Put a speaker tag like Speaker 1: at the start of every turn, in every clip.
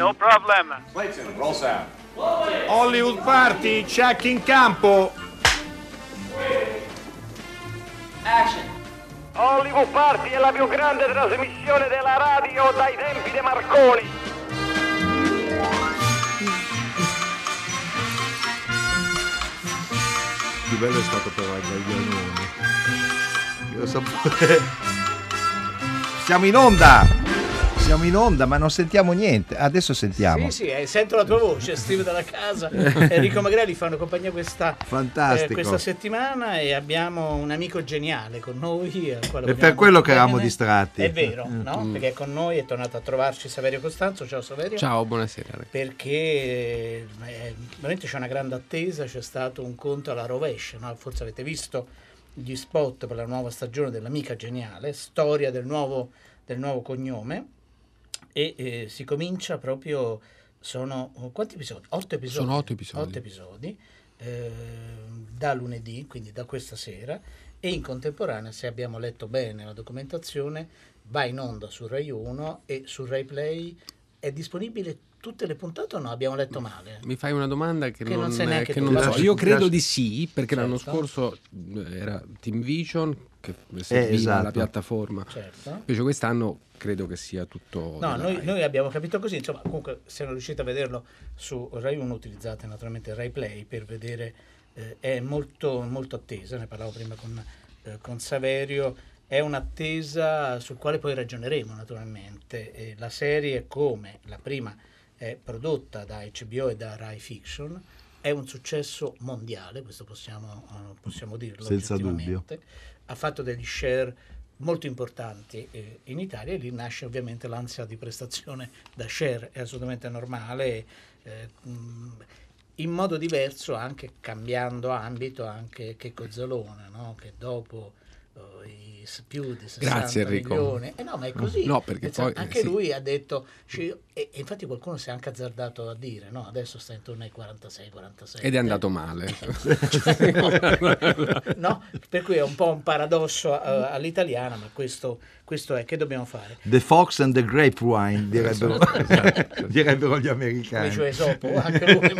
Speaker 1: No problem.
Speaker 2: Clayton, roll sound.
Speaker 3: Hollywood Party, check in campo.
Speaker 1: Action.
Speaker 4: Hollywood Party è la più grande trasmissione della radio dai tempi di Marconi.
Speaker 5: Più bello è stato però il Gaglianone. Io sapevo. Siamo in onda! Siamo in onda, ma non sentiamo niente. Adesso sentiamo.
Speaker 6: Sì, sì, eh, sento la tua voce, Steve dalla casa. Enrico Magrelli fanno compagnia questa,
Speaker 5: Fantastico.
Speaker 6: eh, questa settimana e abbiamo un amico geniale con noi.
Speaker 5: È per quello che eravamo distratti.
Speaker 6: È vero, no? Perché con noi è tornato a trovarci Saverio Costanzo. Ciao Saverio.
Speaker 7: Ciao, buonasera.
Speaker 6: Perché eh, veramente c'è una grande attesa, c'è stato un conto alla rovescia, no? forse avete visto gli spot per la nuova stagione dell'Amica Geniale, storia del nuovo, del nuovo cognome e eh, si comincia proprio, sono quanti episodi? Otto episodi.
Speaker 7: Sono otto episodi.
Speaker 6: Otto episodi, eh, da lunedì, quindi da questa sera, e in contemporanea, se abbiamo letto bene la documentazione, va in onda su Rai 1 e su Rai Play è disponibile tutte le puntate o no? Abbiamo letto male?
Speaker 7: Mi fai una domanda che,
Speaker 6: Che non
Speaker 7: non,
Speaker 6: sai neanche
Speaker 7: che non so. Io credo di sì, perché l'anno
Speaker 6: Certo.
Speaker 7: scorso eh, era Team Vision che serviva
Speaker 5: esatto.
Speaker 7: la piattaforma.
Speaker 6: Certo.
Speaker 7: Invece quest'anno credo che sia tutto...
Speaker 6: No, noi, noi abbiamo capito così, insomma, comunque se non riuscite a vederlo su Rai 1 utilizzate naturalmente Rai Play per vedere, eh, è molto, molto attesa, ne parlavo prima con, eh, con Saverio, è un'attesa sul quale poi ragioneremo naturalmente. La serie come la prima è prodotta da HBO e da Rai Fiction, è un successo mondiale, questo possiamo, eh, possiamo dirlo
Speaker 5: Senza
Speaker 6: oggettivamente. Ha fatto degli share molto importanti eh, in Italia e lì nasce ovviamente l'ansia di prestazione da share, è assolutamente normale, eh, mh, in modo diverso anche cambiando ambito anche Checco Zalone, no? che dopo eh, i più di 60
Speaker 7: Grazie, Enrico.
Speaker 6: milioni, eh no ma è così,
Speaker 7: No, poi, eh,
Speaker 6: anche
Speaker 7: sì.
Speaker 6: lui ha detto, cioè, e, e infatti qualcuno si è anche azzardato a dire, no? adesso sta intorno ai 46-47.
Speaker 7: Ed è andato male.
Speaker 6: no? Per cui è un po' un paradosso eh, all'italiana, ma questo, questo è che dobbiamo fare.
Speaker 5: The Fox and the Grape Wine, direbbero, direbbero gli americani.
Speaker 6: cioè Esopo, anche lui.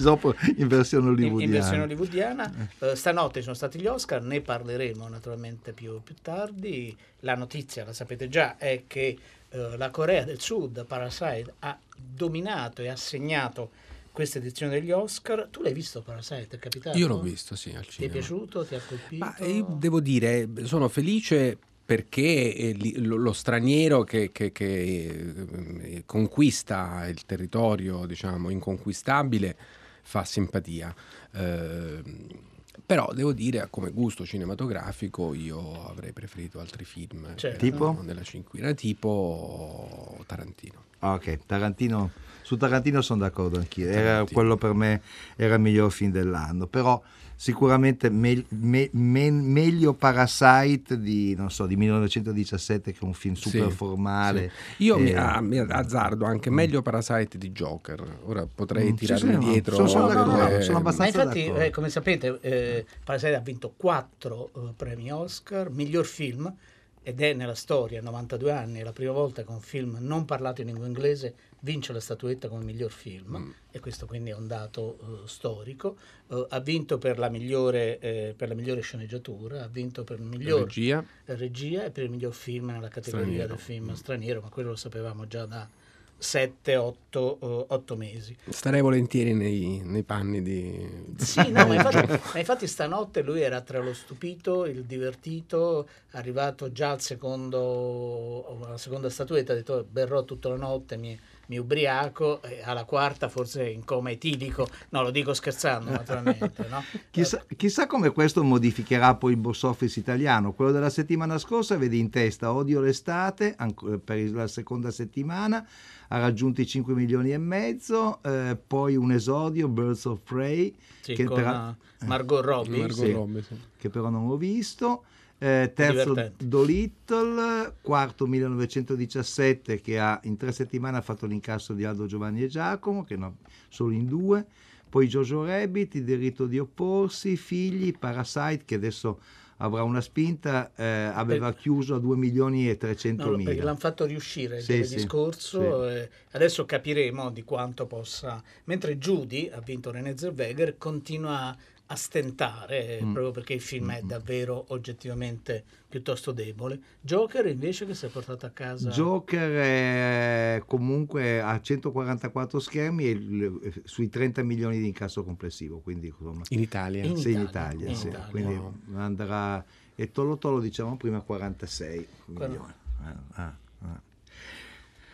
Speaker 5: Dopo in versione
Speaker 6: in,
Speaker 5: hollywoodiana.
Speaker 6: in versione hollywoodiana. Eh, stanotte sono stati gli Oscar, ne parleremo naturalmente più, più tardi. La notizia, la sapete già, è che eh, la Corea del Sud, Parasite, ha dominato e ha segnato questa edizione degli Oscar. Tu l'hai visto Parasite? È capitato?
Speaker 7: Io l'ho visto, sì, al
Speaker 6: Ti è
Speaker 7: cinema.
Speaker 6: piaciuto? Ti ha colpito?
Speaker 7: Ma io devo dire, sono felice perché eh, lo straniero che, che- che, eh, conquista il territorio, diciamo, inconquistabile fa simpatia. Eh, però devo dire, come gusto cinematografico, io avrei preferito altri film.
Speaker 6: Certo.
Speaker 7: che
Speaker 5: Tipo?
Speaker 7: Nella cinquina, tipo Tarantino.
Speaker 5: Ah, ok, Tarantino, su Tarantino sono d'accordo anch'io, era
Speaker 7: Tarantino.
Speaker 5: quello per me era il miglior film dell'anno, però sicuramente me- me- me- meglio Parasite di, non so, di 1917 che è un film super
Speaker 7: Sì,
Speaker 5: formale.
Speaker 7: sì. Io mi,
Speaker 5: Eh,
Speaker 7: ah, mi azzardo anche meglio Parasite di Joker. Ora potrei
Speaker 5: Mm,
Speaker 7: tirarmi
Speaker 5: sì, no,
Speaker 7: dietro.
Speaker 5: sono- sono
Speaker 7: eh,
Speaker 5: d'accordo, sono
Speaker 6: Ma
Speaker 5: abbastanza
Speaker 6: infatti,
Speaker 5: d'accordo.
Speaker 6: eh, come sapete, eh, Parasite ha vinto quattro eh, premi Oscar, miglior film, ed è nella storia, 92 anni, è la prima volta che un film non parlato in lingua inglese vince la statuetta come miglior film,
Speaker 7: Mm.
Speaker 6: e questo quindi è un dato eh, storico. Eh, ha vinto per la, migliore, eh, per la migliore sceneggiatura, ha vinto per il miglior
Speaker 7: regia.
Speaker 6: regia e per il miglior film nella categoria
Speaker 7: Straniero.
Speaker 6: del film straniero, ma quello lo sapevamo già da 7-8 mesi.
Speaker 7: Starei volentieri nei, nei panni di...
Speaker 6: Sì, no, ma infatti, ma infatti stanotte lui era tra lo stupito, il divertito, arrivato già al secondo, alla seconda statuetta, ha detto berrò tutta la notte, mi, mi ubriaco, e alla quarta forse in coma etilico, no lo dico scherzando naturalmente, no?
Speaker 5: Chissà, chissà come questo modificherà poi il box office italiano. Quello della settimana scorsa vede in testa Odio l'estate anco- per la seconda settimana, ha raggiunto i 5 milioni e mezzo, eh, poi un esordio, Birds of Prey,
Speaker 6: Sì,
Speaker 5: che,
Speaker 6: con
Speaker 5: però,
Speaker 6: eh, Margot Robbie,
Speaker 7: Margot
Speaker 5: sì.
Speaker 7: Robbie, sì.
Speaker 5: che però non ho visto. Eh, terzo. Dolittle, quarto 1917 che ha in tre settimane ha fatto l'incasso di Aldo Giovanni e Giacomo, che no, solo in due. Poi Jojo Rabbit, Il diritto di opporsi, Figli, Parasite che adesso avrà una spinta, eh, aveva chiuso a 2 milioni e 300
Speaker 6: No, perché
Speaker 5: mila.
Speaker 6: l'hanno fatto riuscire il
Speaker 5: Sì,
Speaker 6: giovedì
Speaker 5: sì,
Speaker 6: scorso. eh, adesso capiremo di quanto possa. Mentre Judy ha vinto René Zellweger, continua a stentare eh,
Speaker 5: Mm.
Speaker 6: proprio perché il film è davvero oggettivamente piuttosto debole. Joker invece che si è portato a casa.
Speaker 5: Joker è comunque a 144 schermi e il- sui 30 milioni di incasso complessivo, quindi insomma,
Speaker 7: In Italia.
Speaker 6: In
Speaker 5: sì, in
Speaker 6: Italia,
Speaker 5: Italia,
Speaker 6: in
Speaker 5: sì.
Speaker 6: Italia.
Speaker 5: quindi
Speaker 7: Wow.
Speaker 5: andrà e Tolo Tolo diciamo prima 46
Speaker 6: Quello-
Speaker 5: milioni. Ah, ah, ah.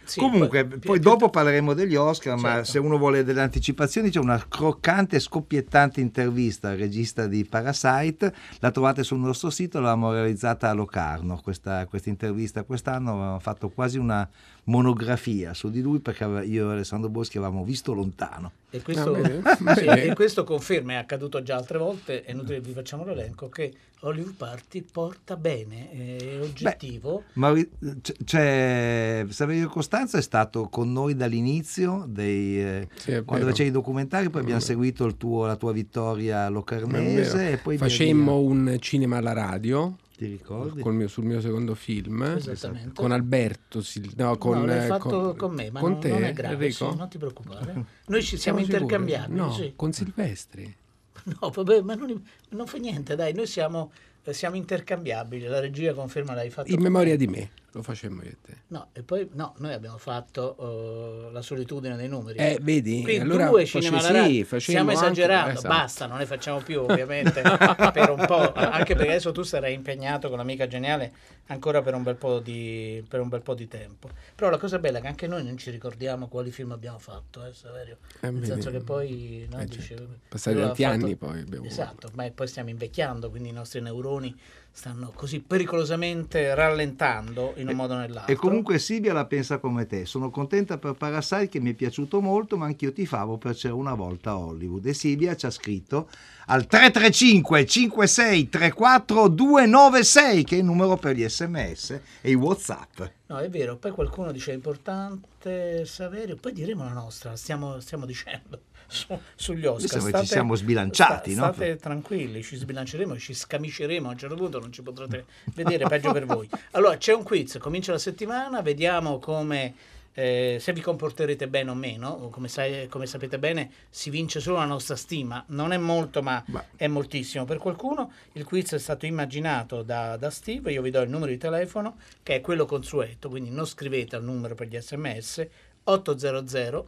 Speaker 6: Sì,
Speaker 5: Comunque,
Speaker 6: poi-
Speaker 5: poi, dopo parleremo degli Oscar, ma
Speaker 6: Certo.
Speaker 5: se uno vuole delle anticipazioni c'è una croccante e scoppiettante intervista al regista di Parasite, la trovate sul nostro sito, l'abbiamo realizzata a Locarno, questa, questa intervista quest'anno, avevamo fatto quasi una monografia su di lui perché io e Alessandro Boschi avevamo visto lontano.
Speaker 6: E questo,
Speaker 7: Ah,
Speaker 6: sì, e questo conferma, è accaduto già altre volte, è inutile che vi facciamo l'elenco, che Hollywood Party porta bene, è oggettivo.
Speaker 5: Ma ri- c- c'è Saverio Costanzo è stato con noi dall'inizio, dei, eh,
Speaker 7: Sì,
Speaker 5: quando facevi i documentari, poi abbiamo seguito il tuo- la tua vittoria locarnese e poi via
Speaker 7: Facemmo
Speaker 5: via.
Speaker 7: un cinema alla radio
Speaker 5: Ti ricordi?
Speaker 7: col mio- sul mio secondo film
Speaker 6: Esattamente.
Speaker 7: con Alberto no, con,
Speaker 6: no, l'hai
Speaker 7: eh,
Speaker 6: fatto con, me, ma
Speaker 7: con
Speaker 6: non,
Speaker 7: te,
Speaker 6: non è grave, sì, non ti preoccupare. Noi ci siamo,
Speaker 7: sicuri?
Speaker 6: intercambiabili.
Speaker 7: No,
Speaker 6: sì.
Speaker 7: con Silvestri.
Speaker 6: No, vabbè, ma non, non fa niente, dai, noi siamo, eh, siamo intercambiabili, la regia conferma l'hai fatto.
Speaker 7: In
Speaker 6: con
Speaker 7: memoria
Speaker 6: me.
Speaker 7: di me, lo facemmo io e te.
Speaker 6: No, e poi no, noi abbiamo fatto eh, la solitudine dei numeri.
Speaker 7: Eh, vedi?
Speaker 6: Qui
Speaker 7: allora
Speaker 6: due
Speaker 7: face-
Speaker 6: cinema alla
Speaker 7: sì,
Speaker 6: stiamo
Speaker 7: anche-
Speaker 6: esagerando,
Speaker 7: esatto.
Speaker 6: basta, non ne facciamo più ovviamente per un po', anche perché adesso tu sarai impegnato con l'amica geniale ancora per un bel po' di, per un bel po' di tempo. Però la cosa bella è che anche noi non ci ricordiamo quali film abbiamo fatto, eh, Saverio.
Speaker 7: Eh,
Speaker 6: Nel senso che poi no,
Speaker 7: Eh,
Speaker 6: dice,
Speaker 7: certo. Passati tanti
Speaker 6: fatto-
Speaker 7: anni poi abbiamo-
Speaker 6: Esatto, ma poi stiamo invecchiando, quindi i nostri neuroni stanno così pericolosamente rallentando in un modo o nell'altro.
Speaker 5: E comunque Silvia la pensa come te. Sono contenta per Parasite che mi è piaciuto molto, ma anch'io ti favo per c'era una volta a Hollywood. E Silvia ci ha scritto al 335 56 34 296 che è il numero per gli sms e i whatsapp.
Speaker 6: No, è vero, poi qualcuno dice è importante Saverio, poi diremo la nostra, stiamo, stiamo dicendo su- sugli Oscar.
Speaker 5: che ci siamo sbilanciati,
Speaker 6: sta-
Speaker 5: no?
Speaker 6: State tranquilli, ci sbilanceremo, ci scamiceremo, a un certo punto non ci potrete vedere, peggio per voi. Allora, c'è un quiz, comincia la settimana, vediamo come... eh, se vi comporterete bene o meno, come, sai- come sapete bene, si vince solo la nostra stima. Non è molto, ma
Speaker 5: Beh.
Speaker 6: è moltissimo per qualcuno. Il quiz è stato immaginato da, da Steve. Io vi do il numero di telefono che è quello consueto, quindi non scrivete al numero per gli sms 800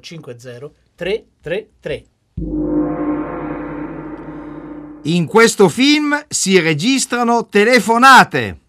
Speaker 6: 050 333.
Speaker 5: In questo film si registrano telefonate.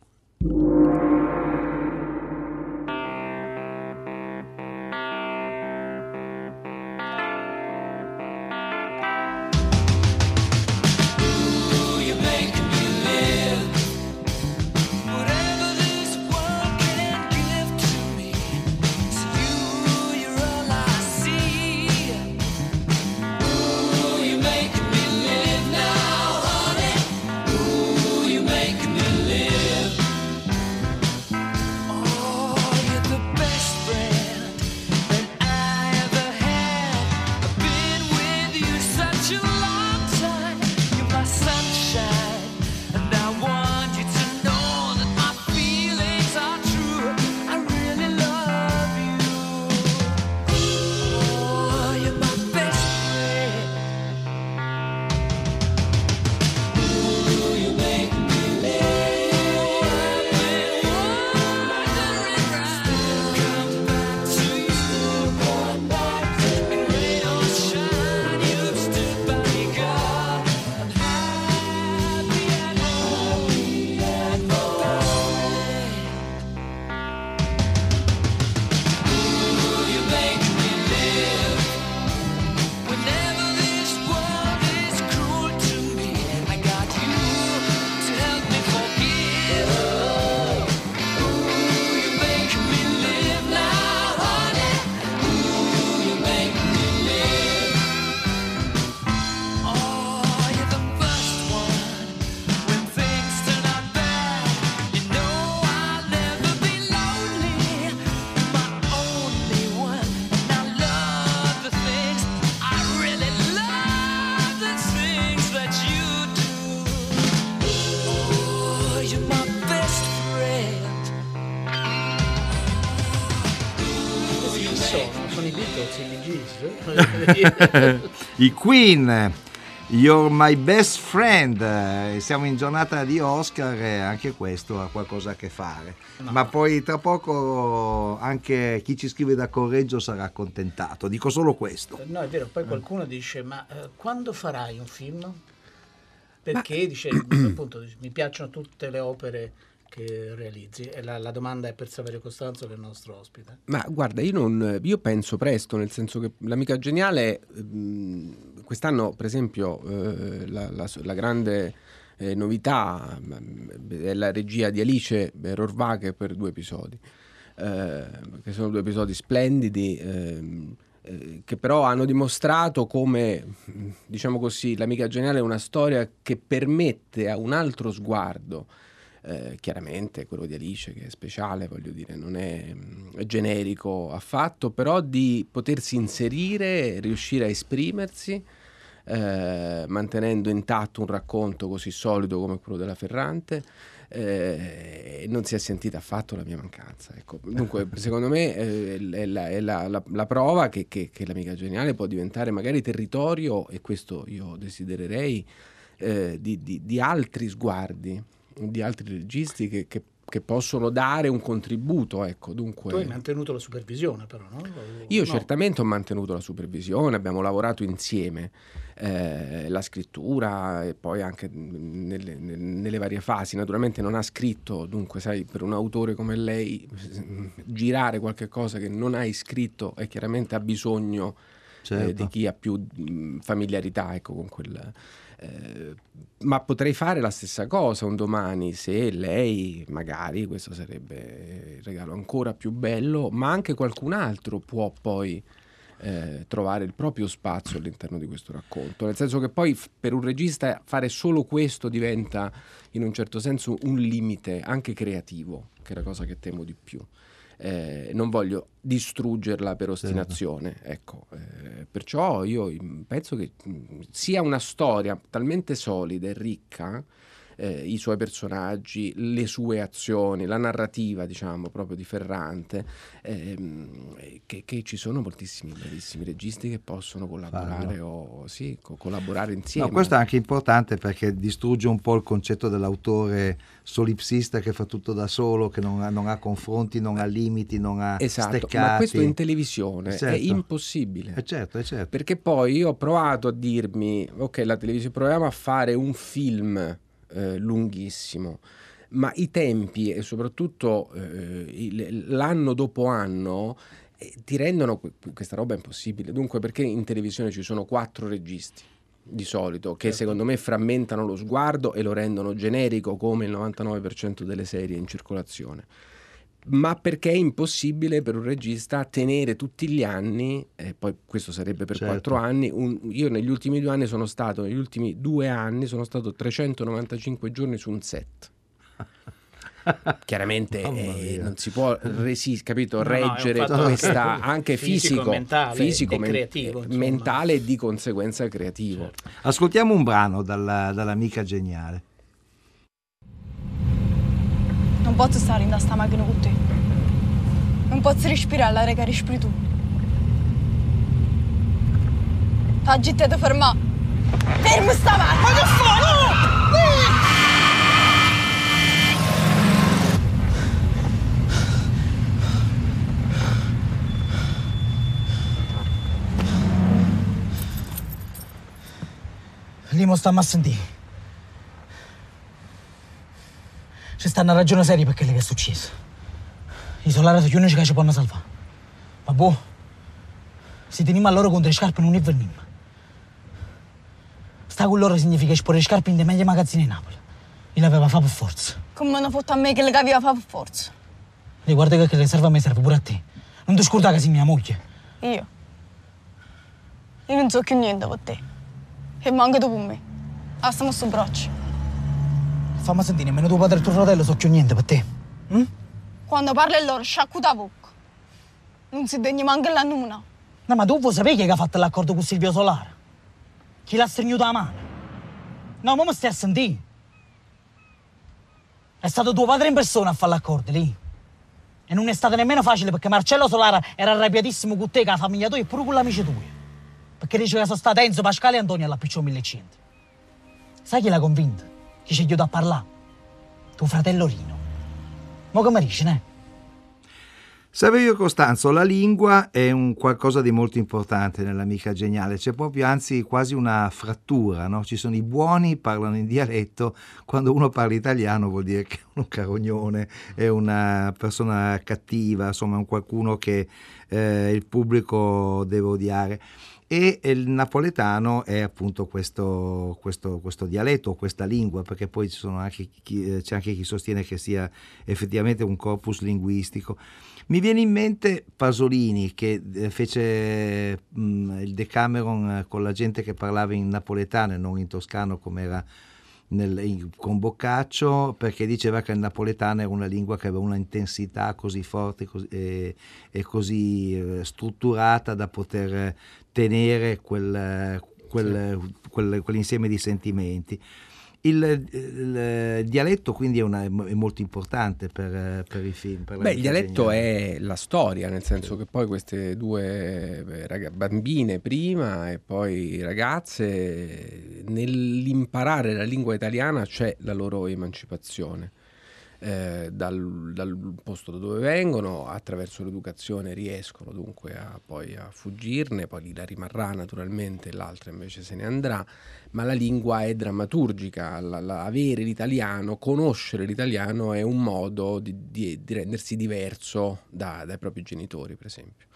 Speaker 6: Sono? I Beatles, i Bee Gees?
Speaker 5: I Queen, You're My Best Friend. Eh, Siamo in giornata di Oscar e anche questo ha qualcosa a che fare. Ma poi tra poco anche chi ci scrive da Correggio sarà accontentato. Dico solo questo.
Speaker 6: No, è vero, poi qualcuno dice, ma eh, quando farai un film? Perché dice, appunto, dice, mi piacciono tutte le opere che realizzi e la, la domanda è per Saverio Costanzo che è il nostro ospite.
Speaker 7: Ma guarda, io, non, io penso presto, nel senso che l'amica geniale, ehm, quest'anno per esempio eh, la, la- la grande eh, novità mm, è la regia di Alice Rorvake per due episodi, eh, che sono due episodi splendidi. ehm, eh, che però hanno dimostrato come, diciamo così, l'amica geniale è una storia che permette a un altro sguardo eh, chiaramente quello di Alice che è speciale, voglio dire, non è, mm, è generico affatto, però di potersi inserire, riuscire a esprimersi, eh, mantenendo intatto un racconto così solido come quello della Ferrante. eh, non si è sentita affatto la mia mancanza. Ecco. Dunque, secondo me eh, è, la, è la- la- la prova che, che- che l'amica geniale può diventare magari territorio, e questo io desidererei, eh, di, di- di altri sguardi, di altri registi che, che- che possono dare un contributo. Ecco. Dunque,
Speaker 6: Tu hai mantenuto la supervisione però, no?
Speaker 7: io
Speaker 6: No.
Speaker 7: certamente ho mantenuto la supervisione, abbiamo lavorato insieme, eh, la scrittura e poi anche nelle, nel- nelle varie fasi. Naturalmente non ha scritto, dunque sai, per un autore come lei girare qualche cosa che non hai scritto e chiaramente ha bisogno eh,
Speaker 5: Certo.
Speaker 7: di chi ha più familiarità ecco, con quel... eh, ma potrei fare la stessa cosa un domani se lei, magari, questo sarebbe il regalo ancora più bello, ma anche qualcun altro può poi eh, trovare il proprio spazio all'interno di questo racconto. Nel senso che poi f- per un regista fare solo questo diventa in un certo senso un limite anche creativo, che è la cosa che temo di più. Eh, non voglio distruggerla per ostinazione, ecco. Eh, perciò io mm, penso che mm, sia una storia talmente solida e ricca, eh, i suoi personaggi, le sue azioni, la narrativa, diciamo, proprio di Ferrante, ehm, che, che ci sono moltissimi bellissimi registi che possono collaborare o sì, co- collaborare insieme.
Speaker 5: No, questo è anche importante perché distrugge un po' il concetto dell'autore solipsista che fa tutto da solo, che non ha, non ha confronti, non ha limiti, non ha
Speaker 7: Esatto,
Speaker 5: steccati.
Speaker 7: ma questo in televisione è
Speaker 5: Certo.
Speaker 7: impossibile.
Speaker 5: Eh certo, eh certo.
Speaker 7: Perché poi io ho provato a dirmi, ok, la televisione, proviamo a fare un film eh, lunghissimo, ma i tempi e soprattutto eh, il- l'anno dopo anno eh, ti rendono que- questa roba impossibile. Dunque, perché in televisione ci sono quattro registi? Di solito, che secondo me frammentano lo sguardo e lo rendono generico come il 99% delle serie in circolazione ma perché è impossibile per un regista tenere tutti gli anni, e poi questo sarebbe per
Speaker 5: Certo.
Speaker 7: quattro anni, un- io negli ultimi due anni sono stato, negli ultimi due anni sono stato 395 giorni su un set. Chiaramente eh, non si può resistere, capito?
Speaker 6: No, no,
Speaker 7: reggere
Speaker 6: fatto
Speaker 7: questa
Speaker 6: anche fisico, mentale
Speaker 7: fisico,
Speaker 6: e
Speaker 7: men-
Speaker 6: creativo,
Speaker 7: eh, mentale e di conseguenza creativo.
Speaker 5: Ascoltiamo un brano dalla- dall'amica geniale.
Speaker 2: Non posso stare in questa macchina con te. Non posso respirare l'aria che respiri tu. La gente ti ferma. Fermo sta macchina! Ma che fai? No!
Speaker 8: Lì mo stiamo a sentire. Ci sta una ragione seria per quello che è successo. I solari sono gli unici che ci possono salvare. Ma boh, se teniamo a loro contro le scarpe non è venimmo. Sta con loro significa esporre le scarpe in dei meglio magazzini di Napoli. E l'aveva fatto per forza.
Speaker 2: Come non fotte a me che le capiva fa per forza.
Speaker 8: E guarda che che serve a me serve pure a te. Non ti scordare che sei mia moglie.
Speaker 2: Io? Io non so più niente per te. E manca tu per me. Ah, stiamo sto braccio.
Speaker 8: Fammi sentire, nemmeno tuo padre e tuo fratello so più niente per te.
Speaker 2: Quando parli loro, sciacco da bocca. Non si degna manca la numina.
Speaker 8: No, ma tu vuoi sapere chi ha fatto l'accordo con Silvio Solare? Chi l'ha stregnuto la mano? No, ma mi stai a sentire? È stato tuo padre in persona a fare l'accordo lì. E non è stato nemmeno facile perché Marcello Solara era arrabbiatissimo con te, con la famiglia tua e pure con l'amici tuoi. Perché dice che sono stati Enzo, Pasquale e Antonio alla PC 1100. Sai chi l'ha convinto? Ci ha aiutato a parlare? Tuo fratello Rino. Ma come dici, ne?
Speaker 5: Saverio Costanzo, la lingua è un qualcosa di molto importante nell'amica geniale, c'è proprio anzi quasi una frattura, no? ci sono i buoni, parlano in dialetto, quando uno parla italiano vuol dire che è un carognone, è una persona cattiva, insomma un qualcuno che eh, il pubblico deve odiare e il napoletano è appunto questo, questo, questo dialetto, questa lingua, perché poi anche chi, c'è anche chi sostiene che sia effettivamente un corpus linguistico. Mi viene in mente Pasolini che eh, fece mh, mm, il Decameron eh, con la gente che parlava in napoletano e non in toscano come era nel, con Boccaccio perché diceva che il napoletano era una lingua che aveva una intensità così forte così, e, e, così eh, strutturata da poter tenere quel, quel, quel, quell'insieme di sentimenti. Il, il, dialetto quindi è, una, è, molto importante per, per i film. Per
Speaker 7: Beh, il dialetto è la storia, nel senso che poi queste due rag- bambine prima e poi ragazze, nell'imparare la lingua italiana c'è la loro emancipazione eh, dal, dal, posto da dove vengono, attraverso l'educazione riescono dunque a, poi a fuggirne, poi la rimarrà naturalmente, l'altra invece se ne andrà, ma la lingua è drammaturgica, la, la, avere l'italiano, conoscere l'italiano è un modo di, di, di rendersi diverso da, dai propri genitori, per esempio.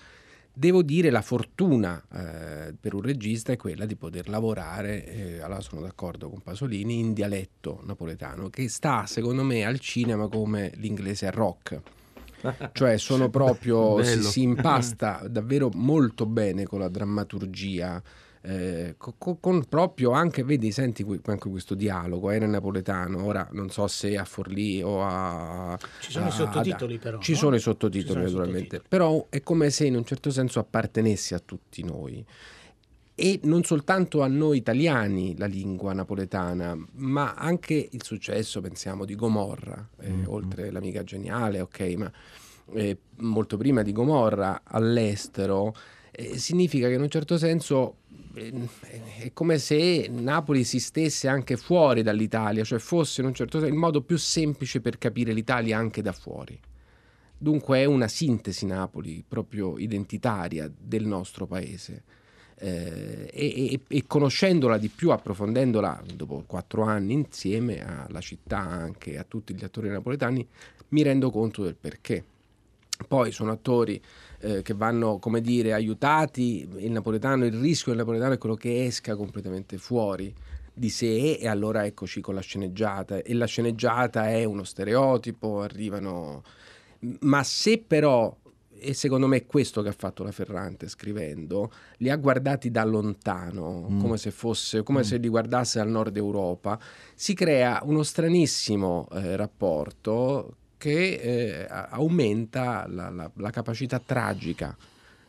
Speaker 7: Devo dire la fortuna eh, per un regista è quella di poter lavorare, eh, allora sono d'accordo con Pasolini, in dialetto napoletano, che sta secondo me al cinema come l'inglese rock. Cioè sono proprio, si, si impasta davvero molto bene con la drammaturgia, eh, con, con, proprio anche, vedi, senti anche questo dialogo, era in napoletano, ora non so se a Forlì o a...
Speaker 6: Ci sono a, i sottotitoli
Speaker 7: a,
Speaker 6: però.
Speaker 7: Ci no? sono i sottotitoli sono naturalmente, sottotitoli. però è come se in un certo senso appartenesse a tutti noi. E non soltanto a noi italiani la lingua napoletana, ma anche il successo, pensiamo, di Gomorra, eh, mm-hmm. oltre l'amica geniale, ok, ma eh, molto prima di Gomorra all'estero, eh, significa che in un certo senso è come se Napoli esistesse anche fuori dall'Italia, cioè fosse in un certo senso il modo più semplice per capire l'Italia anche da fuori. Dunque è una sintesi Napoli proprio identitaria del nostro paese. Eh, e, e, conoscendola di più, approfondendola dopo quattro anni insieme alla città, anche a tutti gli attori napoletani, mi rendo conto del perché. Poi sono attori eh, che vanno, come dire, aiutati. Il napoletano, il rischio del napoletano è quello che esca completamente fuori di sé e allora eccoci con la sceneggiata e la sceneggiata è uno stereotipo, arrivano ma se però e secondo me è questo che ha fatto la Ferrante scrivendo, li ha guardati da lontano, mm. come se fosse come mm. se li guardasse al nord Europa, si crea uno stranissimo eh, rapporto che eh, aumenta la, la, la, capacità tragica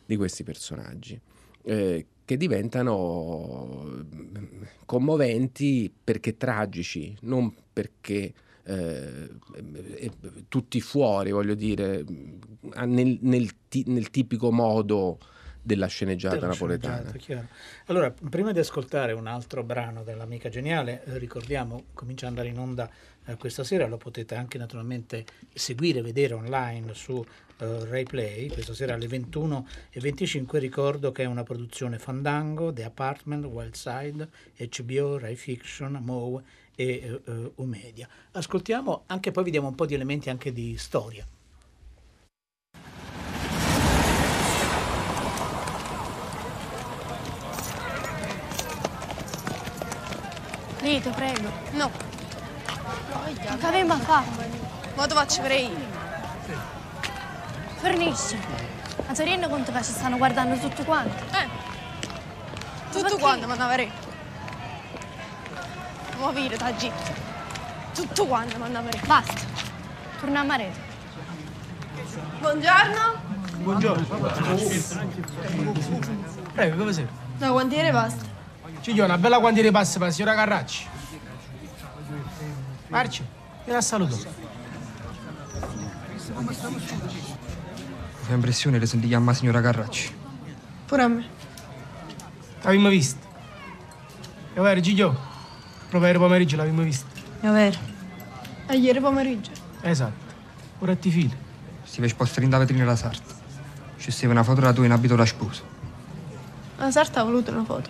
Speaker 7: di questi personaggi, eh, che diventano mm, commoventi perché tragici, non perché eh, tutti fuori, voglio dire, nel, nel, nel tipico modo della sceneggiata della napoletana.
Speaker 6: Sceneggiata, allora, prima di ascoltare un altro brano dell'Amica Geniale, eh, ricordiamo, comincia ad andare in onda questa sera, lo potete anche naturalmente seguire, vedere online su Uh, Rai Play, questa sera alle 21.25 ricordo che è una produzione Fandango, The Apartment, Wildside, HBO, Rai Fiction, Moe e uh, Umedia. Ascoltiamo, anche poi vediamo un po' di elementi anche di storia.
Speaker 2: Rito, prego. No. Che avevamo a fare? Ma lo faccio vedere io. Fornisci. Ma ti rendi conto che ci stanno guardando tutto quanto? Eh. Tutto quanto, ma non avrei. Ma vire, da gitto. Tutto quanto, ma non avrei. Basta. Torniamo a rete. Buongiorno.
Speaker 8: Buongiorno. Prego, come sei?
Speaker 2: No, quantiere basta.
Speaker 8: Ci una bella quantiera di pasta per la signora Carracci. Marci, vieni a salutare.
Speaker 9: fa impressione le senti chiamare signora Carracci.
Speaker 2: Pure a me.
Speaker 10: L'abbiamo visto. È vero, Giglio? Proprio ieri pomeriggio l'abbiamo visto.
Speaker 2: È vero. A ieri pomeriggio.
Speaker 10: Esatto. Ora ti fila.
Speaker 9: Stive esposta in da vetrina la sarta. Ci stava una foto da tu in abito da sposa.
Speaker 2: La sarta ha voluto una foto.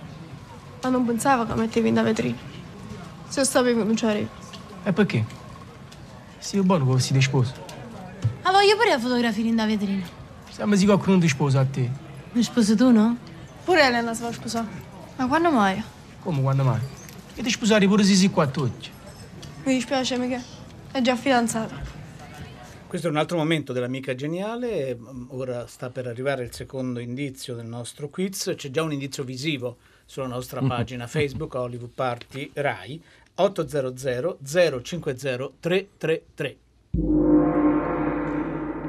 Speaker 2: Ma non pensava che la mettevi in da vetrina. Se lo sapevo non c'avevi.
Speaker 10: E perché? Stai buono con vestito di sposa.
Speaker 11: Ma voglio pure la fotografia in da vetrina.
Speaker 10: Sembra si qualcuno non ti sposa a te.
Speaker 11: Mi sposi tu, no?
Speaker 2: Pure Elena si va a sposare. Ma quando mai?
Speaker 10: Come quando mai? E ti sposare pure se sei qua tutti.
Speaker 2: Mi dispiace, mica. È già fidanzata.
Speaker 6: Questo è un altro momento dell'amica geniale, ora sta per arrivare il secondo indizio del nostro quiz, c'è già un indizio visivo sulla nostra pagina Facebook Hollywood Party Rai 800 050 333.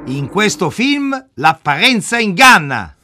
Speaker 5: In questo film l'apparenza inganna.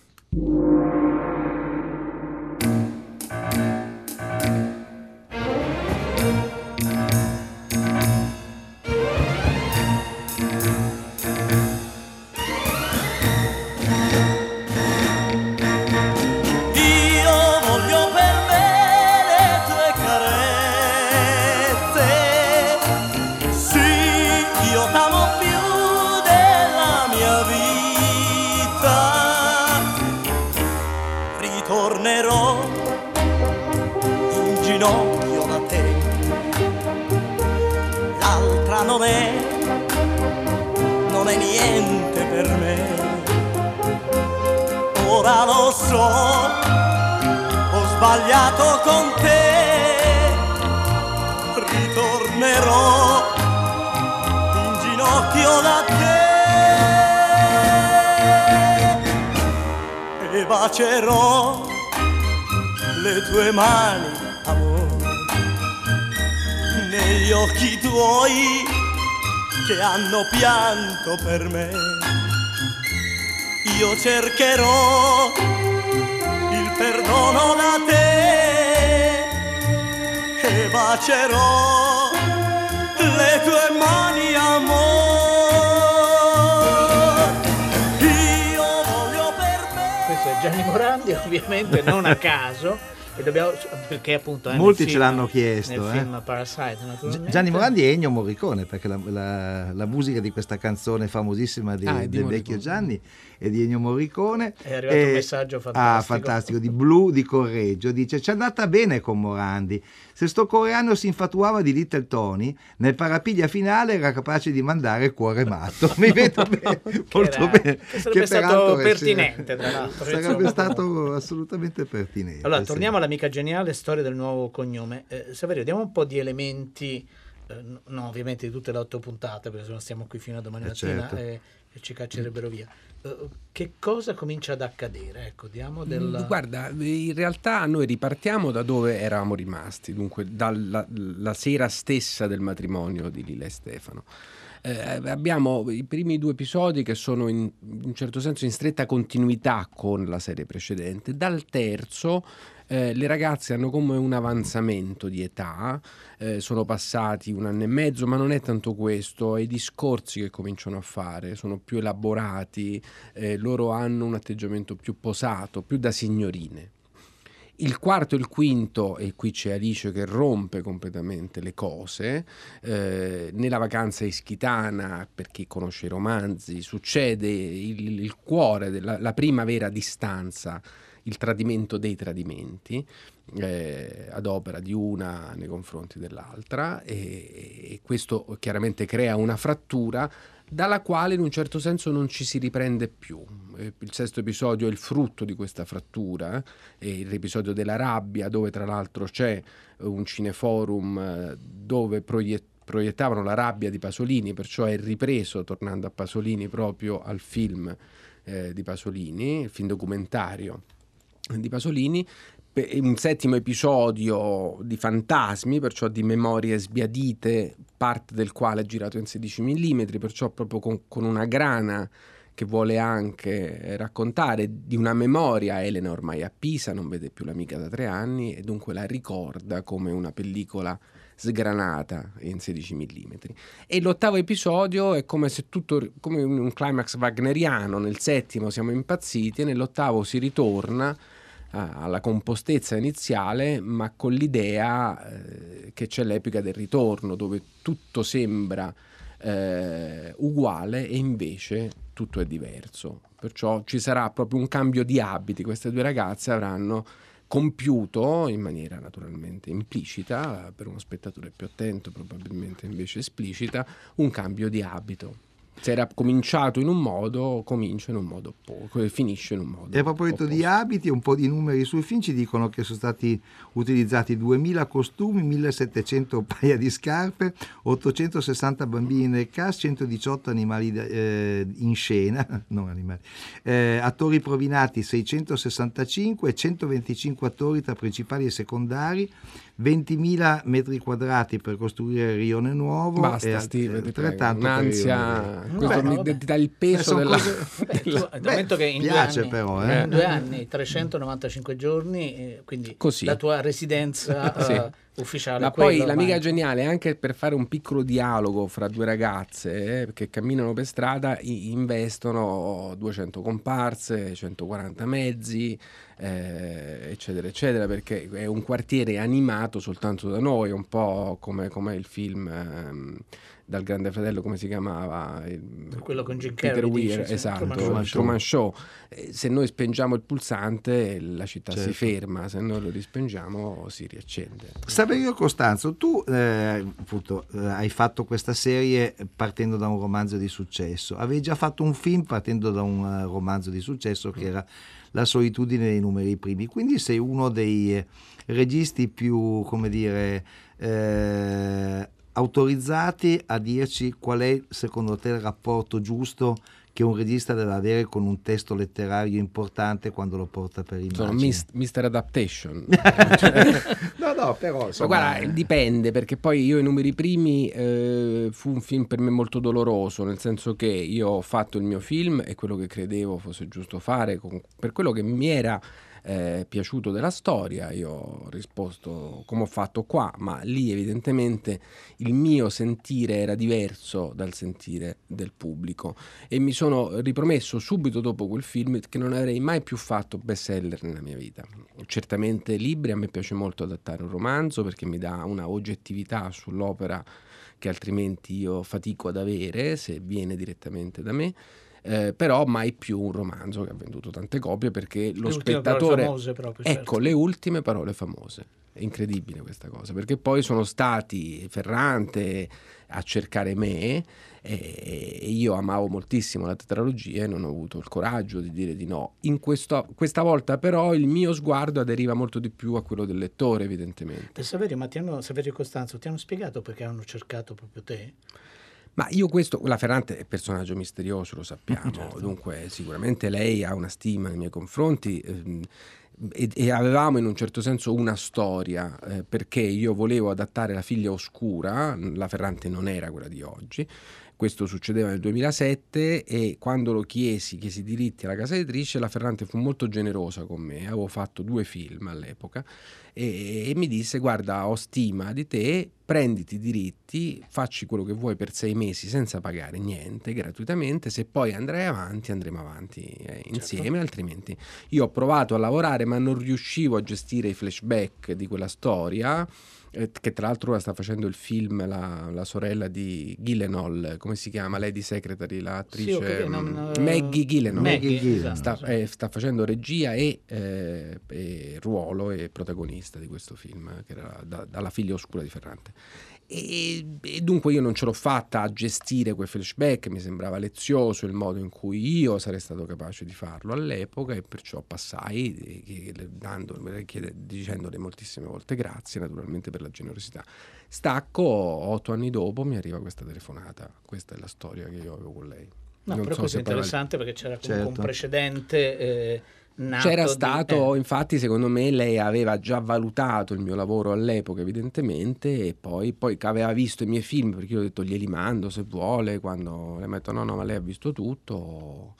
Speaker 12: Ginocchio da te. L'altra non è, non è niente per me. Ora lo so, ho sbagliato con te, ritornerò in ginocchio da te. E bacerò le tue mani, negli occhi tuoi che hanno pianto per me. Io cercherò il perdono da te e bacerò le tue mani amor. Io voglio per me
Speaker 6: Questo è Gianni Morandi, ovviamente non a caso, e dobbiamo, perché appunto... eh,
Speaker 5: Molti
Speaker 6: nel
Speaker 5: ce
Speaker 6: film-
Speaker 5: l'hanno chiesto,
Speaker 6: Nel
Speaker 5: eh.
Speaker 6: film Parasite, naturalmente.
Speaker 5: Gianni Morandi e Ennio Morricone, perché la, la- la musica di questa canzone famosissima di-
Speaker 6: Ah,
Speaker 5: del vecchio Gianni è di Ennio Morricone.
Speaker 6: È arrivato un messaggio fantastico.
Speaker 5: Ah, fantastico, di Blu di Correggio. Dice, ci è andata bene con Morandi. Se sto coreano si infatuava di Little Tony, nel parapiglia finale era capace di mandare cuore matto. Mi vedo bene, molto
Speaker 6: era-
Speaker 5: bene.
Speaker 6: che sarebbe stato
Speaker 5: peraltro è-
Speaker 6: pertinente, tra l'altro,
Speaker 5: Sarebbe stato assolutamente pertinente.
Speaker 6: Allora,
Speaker 5: sì.
Speaker 6: torniamo all'amica geniale, storia del nuovo cognome. Eh, Saverio, diamo un po' di elementi, eh, no, no, ovviamente di tutte le otto puntate, perché se no stiamo qui fino a domani
Speaker 5: Eh,
Speaker 6: mattina
Speaker 5: certo.
Speaker 6: e, e ci caccerebbero via. Che cosa comincia ad accadere? Ecco, diamo del...
Speaker 7: Mm, Guarda, in realtà noi ripartiamo da dove eravamo rimasti, dunque dalla la sera stessa del matrimonio di Lilla e Stefano. Eh, abbiamo i primi due episodi che sono in, in un certo senso in stretta continuità con la serie precedente. Dal terzo eh, le ragazze hanno come un avanzamento di età, eh, sono passati un anno e mezzo, ma non è tanto questo, è i discorsi che cominciano a fare, sono più elaborati, eh, loro hanno un atteggiamento più posato, più da signorine. Il quarto e il quinto, e qui c'è Alice che rompe completamente le cose, eh, nella vacanza ischitana, per chi conosce i romanzi, succede il, il cuore, della, la prima vera distanza, il tradimento dei tradimenti, eh, ad opera di una nei confronti dell'altra, e, e questo chiaramente crea una frattura dalla quale in un certo senso non ci si riprende più. Eh, Il sesto episodio è il frutto di questa frattura, eh, l'episodio della rabbia, dove tra l'altro c'è un cineforum eh, dove proie- proiettavano la rabbia di Pasolini, perciò è ripreso, tornando a Pasolini, proprio al film eh, di Pasolini, il film documentario di Pasolini, un settimo episodio di fantasmi, perciò di memorie sbiadite, parte del quale è girato in 16 mm, perciò proprio con, con una grana che vuole anche eh, raccontare di una memoria. Elena ormai a Pisa, non vede più l'amica da tre anni e dunque la ricorda come una pellicola sgranata in 16 mm. E l'ottavo episodio è come se tutto, come un climax wagneriano, nel settimo siamo impazziti e nell'ottavo si ritorna alla compostezza iniziale, ma con l'idea eh, che c'è l'epica del ritorno, dove tutto sembra eh, uguale e invece tutto è diverso. Perciò ci sarà proprio un cambio di abiti. Queste due ragazze avranno compiuto in maniera naturalmente implicita, per uno spettatore più attento probabilmente invece esplicita, un cambio di abito se era cominciato in un modo, comincia in un modo poco e finisce in un modo.
Speaker 5: E a proposito opposto. di abiti, un po' di numeri sul film ci dicono che sono stati utilizzati 2000 costumi, 1700 paia di scarpe, 860 bambini nel cast, 118 animali eh, in scena, non animali, eh, attori provinati 665, 125 attori tra principali e secondari, 20.000 metri quadrati per costruire il rione nuovo.
Speaker 7: Basta,
Speaker 5: e
Speaker 7: Steve, ti prego. Un'ansia. Questo mi dà il peso
Speaker 6: Beh,
Speaker 7: della...
Speaker 6: Beh, della... Beh, che in
Speaker 5: piace
Speaker 6: due anni,
Speaker 5: però, eh?
Speaker 6: in due anni, 395 giorni, eh, quindi
Speaker 7: Così.
Speaker 6: la tua residenza
Speaker 7: Sì.
Speaker 6: eh, ufficiale.
Speaker 7: Ma poi l'amica
Speaker 6: ormai.
Speaker 7: geniale, anche per fare un piccolo dialogo fra due ragazze eh, che camminano per strada, investono 200 comparse, 140 mezzi, eh, eccetera, eccetera, perché è un quartiere animato soltanto da noi, un po' come, come il film ehm, dal Grande Fratello, come si chiamava? Il-
Speaker 6: Quello con Jim
Speaker 7: Peter
Speaker 6: Carrey,
Speaker 7: Weir,
Speaker 6: dice,
Speaker 7: esatto,
Speaker 6: Truman
Speaker 7: il
Speaker 6: Show.
Speaker 7: Truman Show. Eh, Se noi spengiamo il pulsante la città si
Speaker 5: Certo.
Speaker 7: ferma, se noi lo rispengiamo si riaccende.
Speaker 5: Saverio Costanzo, tu eh, appunto, eh, hai fatto questa serie partendo da un romanzo di successo, avevi già fatto un film partendo da un eh, romanzo di successo che era La solitudine dei numeri primi, quindi sei uno dei eh, registi più, come dire, eh, autorizzati a dirci qual è secondo te il rapporto giusto che un regista deve avere con un testo letterario importante quando lo porta per immagine.
Speaker 7: mis- Mr. Adaptation.
Speaker 5: no, no, però
Speaker 7: Ma
Speaker 5: insomma,
Speaker 7: guarda, dipende perché poi io i numeri primi eh, fu un film per me molto doloroso, nel senso che io ho fatto il mio film e quello che credevo fosse giusto fare, con- per quello che mi era eh, piaciuto della storia, io ho risposto come ho fatto qua, ma lì evidentemente il mio sentire era diverso dal sentire del pubblico e mi sono ripromesso subito dopo quel film che non avrei mai più fatto bestseller nella mia vita. Certamente libri, a me piace molto adattare un romanzo perché mi dà una oggettività sull'opera che altrimenti io fatico ad avere se viene direttamente da me. Eh, però mai più un romanzo che ha venduto tante copie perché lo
Speaker 6: Le
Speaker 7: spettatore
Speaker 6: famose proprio,
Speaker 7: ecco
Speaker 6: certo.
Speaker 7: le ultime parole famose è incredibile questa cosa perché poi sono stati Ferrante a cercare me e io amavo moltissimo la tetralogia e non ho avuto il coraggio di dire di no. In questo- questa volta però il mio sguardo aderiva molto di più a quello del lettore evidentemente.
Speaker 6: E Saverio, ma ti hanno, Saverio e Costanzo ti hanno spiegato perché hanno cercato proprio te?
Speaker 7: Ma io questo, la Ferrante è un personaggio misterioso, lo sappiamo,
Speaker 6: Certo.
Speaker 7: dunque sicuramente lei ha una stima nei miei confronti ehm, e, e avevamo in un certo senso una storia eh, perché io volevo adattare La figlia oscura, la Ferrante non era quella di oggi, questo succedeva nel 2007 e quando lo chiesi, chiesi diritti alla casa editrice, la Ferrante fu molto generosa con me, avevo fatto due film all'epoca e, e mi disse guarda ho stima di te, prenditi i diritti, facci quello che vuoi per sei mesi senza pagare niente, gratuitamente, se poi andrai avanti andremo avanti eh, insieme, altrimenti io ho provato a lavorare ma non riuscivo a gestire i flashback di quella storia eh, che tra l'altro ora sta facendo il film la, la sorella di Gyllenhaal, come si chiama? Lady Secretary, l'attrice
Speaker 6: Sì, ok,
Speaker 7: mm,
Speaker 6: non, eh,
Speaker 7: Maggie Gyllenhaal.
Speaker 6: Maggie,
Speaker 7: sta, eh, sta facendo regia e, eh, e ruolo e protagonista di questo film, che era da- dalla figlia oscura di Ferrante. E, e dunque io non ce l'ho fatta a gestire quei flashback, mi sembrava lezioso il modo in cui io sarei stato capace di farlo all'epoca e perciò passai eh, dando- chiede- dicendole moltissime volte grazie naturalmente per la generosità. Stacco, otto anni dopo mi arriva questa telefonata, questa è la storia che io avevo con lei.
Speaker 6: No,
Speaker 7: Non
Speaker 6: però
Speaker 7: so
Speaker 6: questo è interessante perché c'era comunque
Speaker 7: Certo.
Speaker 6: un precedente eh,
Speaker 7: C'era
Speaker 6: di-
Speaker 7: stato,
Speaker 6: eh,
Speaker 7: infatti, secondo me lei aveva già valutato il mio lavoro all'epoca, evidentemente, e poi, poi aveva visto i miei film, perché io ho detto glieli mando se vuole, quando lei mi ha detto no, no, ma lei ha visto tutto,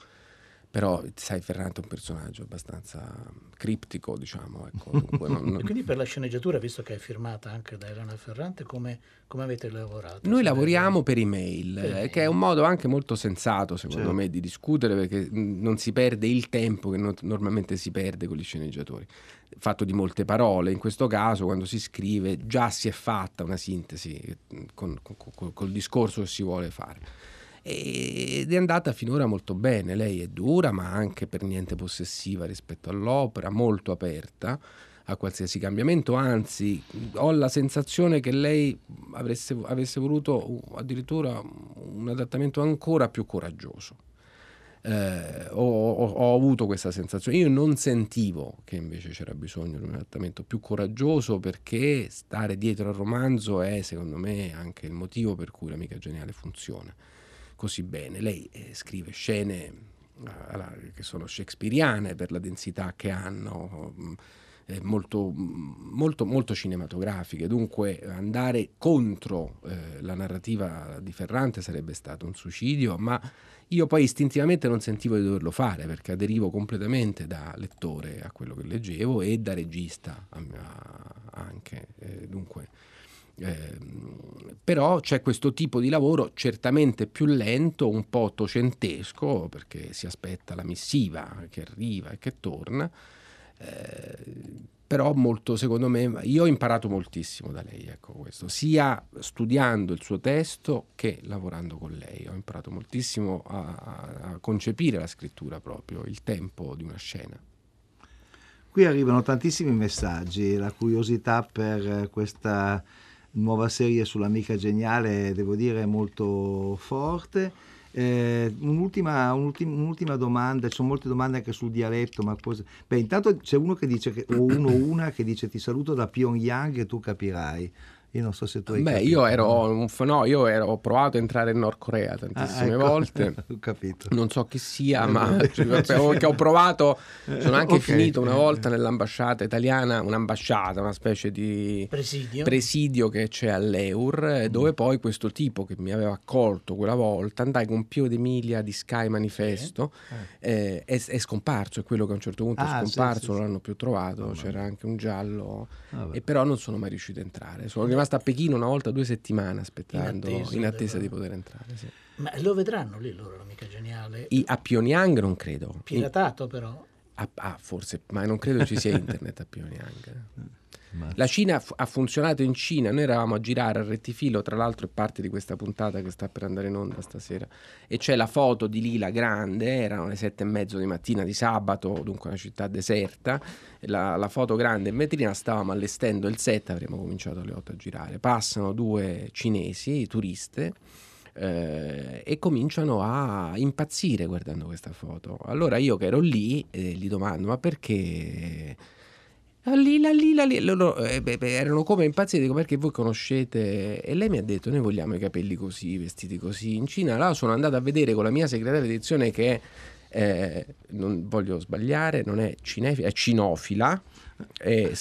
Speaker 7: Però, sai, Ferrante è un personaggio abbastanza criptico, diciamo. Ecco, dunque non- non-
Speaker 6: E quindi per la sceneggiatura, visto che è firmata anche da Elena Ferrante, come, come avete lavorato?
Speaker 7: Noi lavoriamo per email,
Speaker 6: Per
Speaker 7: eh,
Speaker 6: email.
Speaker 7: che è un modo anche molto sensato, secondo
Speaker 6: Certo.
Speaker 7: me, di discutere perché mh, non si perde il tempo che no- normalmente si perde con gli sceneggiatori. Fatto di molte parole, in questo caso, quando si scrive, già si è fatta una sintesi mh, con, con- con- col discorso che si vuole fare. Ed è andata finora molto bene. Lei è dura, ma anche per niente possessiva rispetto all'opera, molto aperta a qualsiasi cambiamento. Anzi, ho la sensazione che lei avresse, avesse voluto uh, addirittura un adattamento ancora più coraggioso. Eh, ho, ho- ho avuto questa sensazione. Io non sentivo che invece c'era bisogno di un adattamento più coraggioso perché stare dietro al romanzo è, secondo me, anche il motivo per cui l'amica geniale funziona così bene. Lei eh, scrive scene eh, che sono shakespeariane per la densità che hanno, mh, eh, molto, mh, molto, molto cinematografiche. Dunque andare contro eh, la narrativa di Ferrante sarebbe stato un suicidio, ma io poi istintivamente non sentivo di doverlo fare perché aderivo completamente da lettore a quello che leggevo e da regista a- a- anche. Eh, dunque, Ehm, però c'è questo tipo di lavoro certamente più lento, un po' ottocentesco, perché si aspetta la missiva che arriva e che torna, eh, però molto, secondo me, io ho imparato moltissimo da lei, ecco questo, sia studiando il suo testo che lavorando con lei, ho imparato moltissimo a, a- concepire la scrittura proprio, il tempo di una scena.
Speaker 5: Qui arrivano tantissimi messaggi, la curiosità per eh, questa nuova serie sull'amica geniale, devo dire, molto forte. Eh, un'ultima, un'ultima, un'ultima domanda, ci sono molte domande anche sul dialetto, ma cosa... Beh, intanto c'è uno che dice, che, o uno o una che dice ti saluto da Pyongyang e tu capirai. Io non so se tu hai
Speaker 7: Beh,
Speaker 5: capito.
Speaker 7: io ero, un f- no, io ero, ho provato a entrare in Nord Corea tantissime
Speaker 5: Ah, ecco.
Speaker 7: volte.
Speaker 5: Ho capito.
Speaker 7: Non so chi sia,
Speaker 5: Eh,
Speaker 7: ma cioè, perché ho provato. Sono anche
Speaker 5: Ok.
Speaker 7: finito una volta nell'ambasciata italiana, un'ambasciata, una specie di
Speaker 6: Presidio.
Speaker 7: presidio che c'è all'Eur, eh, dove poi questo tipo che mi aveva accolto quella volta, andai con Pio D'Emilia di Sky Manifesto, eh, è, è scomparso, è quello che a un certo punto
Speaker 5: Ah,
Speaker 7: è scomparso,
Speaker 5: sì,
Speaker 7: non
Speaker 5: sì.
Speaker 7: l'hanno più trovato, c'era anche un giallo,
Speaker 5: Vabbè.
Speaker 7: e però non sono mai riuscito a entrare. Sono rimasto a Pechino una volta due settimane aspettando,
Speaker 6: In
Speaker 7: in
Speaker 6: attesa
Speaker 7: attesa,
Speaker 6: del-
Speaker 7: di poter entrare. sì.
Speaker 6: Ma lo vedranno lì loro, l'amica geniale?
Speaker 7: I- a Pyongyang non credo.
Speaker 6: Piratato però.
Speaker 7: Ah, ah, forse, ma non credo ci sia internet a Pyongyang. La Cina fu- ha funzionato in Cina, noi eravamo a girare a rettifilo, tra l'altro è parte di questa puntata che sta per andare in onda stasera, e c'è la foto di Lila grande, erano le sette e mezzo di mattina di sabato, dunque una città deserta, la, la foto grande in vetrina, stavamo allestendo il set, avremmo cominciato alle 8 a girare, passano due cinesi, turiste, eh, e cominciano a impazzire guardando questa foto. Allora io che ero lì eh, gli domando ma perché... "Ah, Lila, lila, lila", loro eh, beh, erano come impazziti, dico perché voi conoscete e lei mi ha detto noi vogliamo i capelli così, vestiti così. In Cina allora sono andato a vedere con la mia segretaria di edizione che è, eh, non voglio sbagliare, non è cinefila, è cinofila, e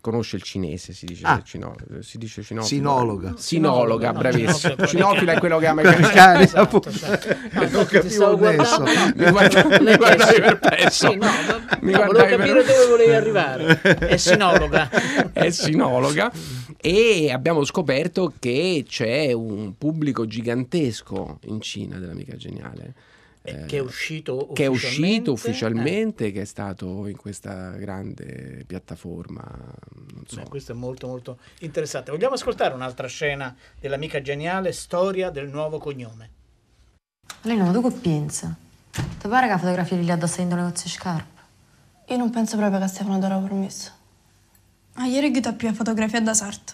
Speaker 7: conosce il cinese, si dice,
Speaker 5: Ah.
Speaker 7: cino- si dice cinofila.
Speaker 5: Sinologa.
Speaker 7: Sinologa,
Speaker 6: No,
Speaker 7: bravissimo.
Speaker 6: no,
Speaker 7: Cinofila è quello che ama i
Speaker 5: Cani,
Speaker 7: cani.
Speaker 5: appunto.
Speaker 6: No,
Speaker 5: Non
Speaker 6: infatti ti
Speaker 5: capivo adesso.
Speaker 7: Mi guardavi
Speaker 6: è-
Speaker 7: perplesso.
Speaker 6: Sì, no,
Speaker 7: Mi
Speaker 6: no, volevo capire
Speaker 7: per-
Speaker 6: dove volevi arrivare. È sinologa.
Speaker 7: è sinologa e abbiamo scoperto che c'è un pubblico gigantesco in Cina dell'amica geniale. Eh,
Speaker 6: che è uscito
Speaker 7: che è uscito
Speaker 6: ufficialmente?
Speaker 7: ufficialmente, che è stato in questa grande piattaforma. Non so.
Speaker 6: Beh, questo è molto molto interessante. Vogliamo ascoltare un'altra scena dell'amica geniale, storia del nuovo cognome.
Speaker 13: Lena, ma tu che pensi? Ti pare che la fotografia lì addosso in negozio di scarpe?
Speaker 2: Io non penso proprio che Stefano darà permesso. Ah, ieri aiuta più a fotografia da sarto.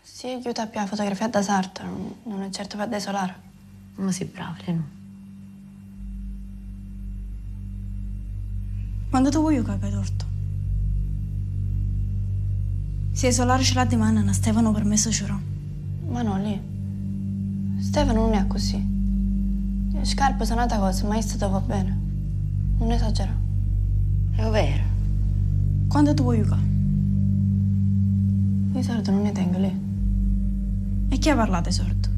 Speaker 2: Sì, aiuta più a fotografia da sarto, non- non è certo per desolare.
Speaker 13: Ma sei brava, Lena.
Speaker 2: Quando tu vuoi che hai torto. Se isolare ce l'ha di mano, a Stefano permesso c'era. Ma no, lì. Stefano non è così. Le scarpe sono un'altra cosa, ma questo va bene. Non esagera.
Speaker 13: È vero.
Speaker 2: Quando tu vuoi giocare? I soldi non ne tengo lì. E chi ha parlato di soldi?